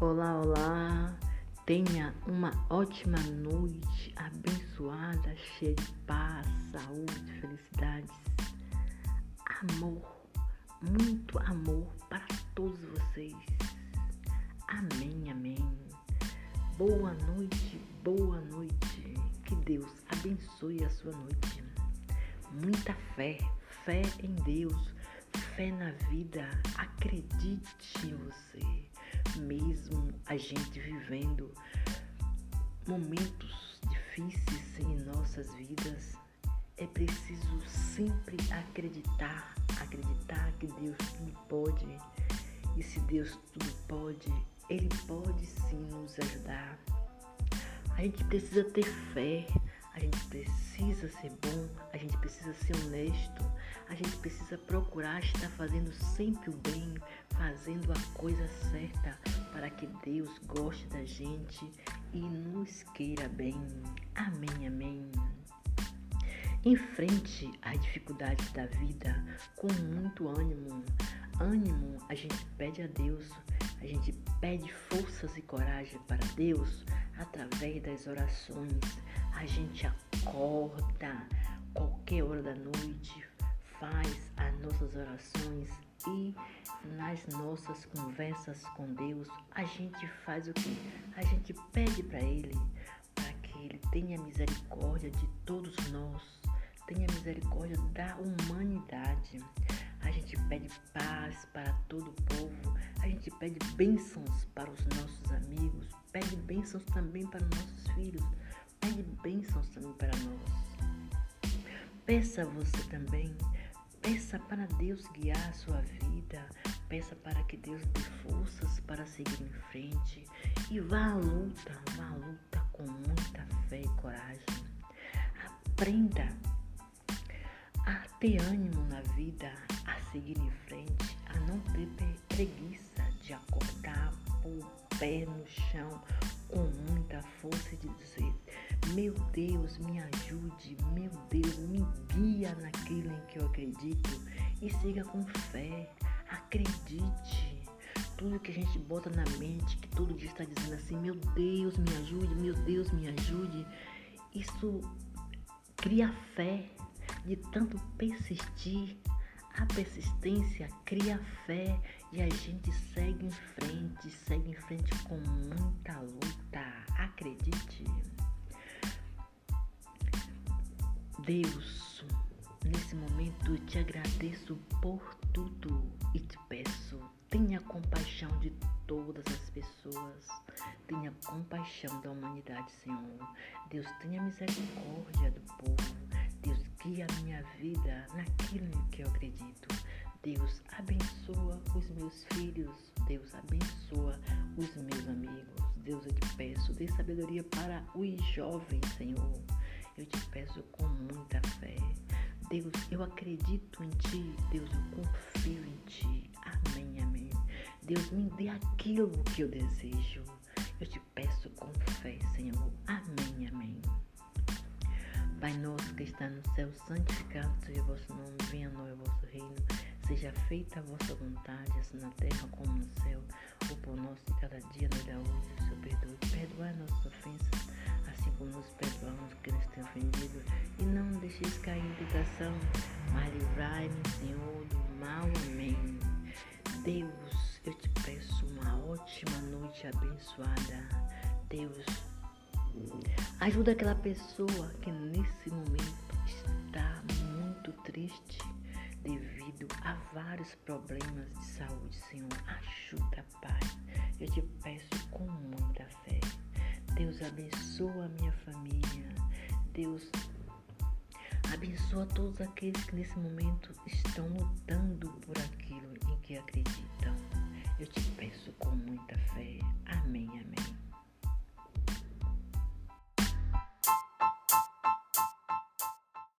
Olá, olá. Tenha uma ótima noite, abençoada, cheia de paz, saúde, felicidades, amor, muito amor para todos vocês. Amém, amém. Boa noite, boa noite. Que Deus abençoe a sua noite. Muita fé, fé em Deus, fé na vida. Acredite em você mesmo a gente vivendo momentos difíceis em nossas vidas, é preciso sempre acreditar, acreditar que Deus tudo pode. E se Deus tudo pode, Ele pode sim nos ajudar. A gente precisa ter fé, a gente precisa ser bom, a gente precisa ser honesto, a gente precisa procurar estar fazendo sempre o bem, fazendo a coisa certa para que Deus goste da gente e nos queira bem. Amém, amém. Enfrente as dificuldades da vida com muito ânimo. Ânimo a gente pede a Deus, a gente pede forças e coragem para Deus através das orações. A gente acorda qualquer hora da noite, faz as nossas orações e nas nossas conversas com Deus, a gente faz o que? A gente pede para Ele, para que Ele tenha misericórdia de todos nós, tenha misericórdia da humanidade. A gente pede paz para todo o povo, a gente pede bênçãos para os nossos amigos, pede bênçãos também para os nossos filhos, pede bênçãos também para nós. Peça você também Peça para Deus guiar a sua vida. Peça para que Deus dê forças para seguir em frente. E vá à luta, vá à luta com muita fé e coragem. Aprenda a ter ânimo na vida, a seguir em frente, a não ter preguiça de acordar o pé no chão com muita força e de dizer: Meu Deus, me ajude, meu Deus, me guia naquilo em que eu acredito e siga com fé, acredite. Tudo que a gente bota na mente, que todo dia está dizendo assim: Meu Deus, me ajude, meu Deus, me ajude. Isso cria fé de tanto persistir a persistência cria fé e a gente segue em frente, segue em frente com muita luta. Acredite. Deus, nesse momento te agradeço por tudo e te peço, tenha compaixão de todas as pessoas, tenha compaixão da humanidade, Senhor. Deus, tenha misericórdia do povo. Deus, guia a minha vida naquilo em que eu acredito. Deus, abençoa os meus filhos. Deus, abençoa os meus amigos. Deus, eu te peço, dê sabedoria para os jovens, Senhor. Eu te peço com muita fé. Deus, eu acredito em Ti. Deus, eu confio em Ti. Amém, amém. Deus, me dê aquilo que eu desejo. Eu te peço com fé, Senhor. Amém, amém. Pai nosso que está no céu, santificado seja o vosso nome, venha a nós o vosso reino, seja feita a vossa vontade, assim na terra como no céu. O pão nosso cada dia nos deixeis cair em tentação, mas livrai-me, Senhor, do mal. Amém. Deus, eu te peço uma ótima noite abençoada. Deus, Ajuda aquela pessoa que nesse momento está muito triste devido a vários problemas de saúde, Senhor. Ajuda, Pai. Eu te peço com muita fé. Deus abençoa a minha família. Deus Abençoa todos aqueles que nesse momento estão lutando por aquilo em que acreditam.